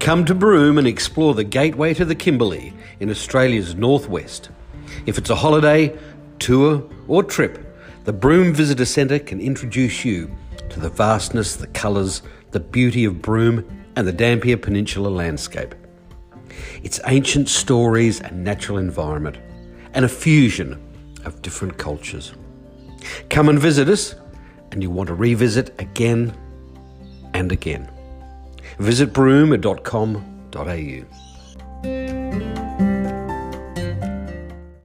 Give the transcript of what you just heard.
Come to Broome and explore the gateway to the Kimberley in Australia's northwest. If it's a holiday, tour, or trip, the Broome Visitor Centre can introduce you to the vastness, the colours, the beauty of Broome and the Dampier Peninsula landscape. Its ancient stories and natural environment, and a fusion of different cultures. Come and visit us, and you want to revisit again and again. Visit broome.com.au.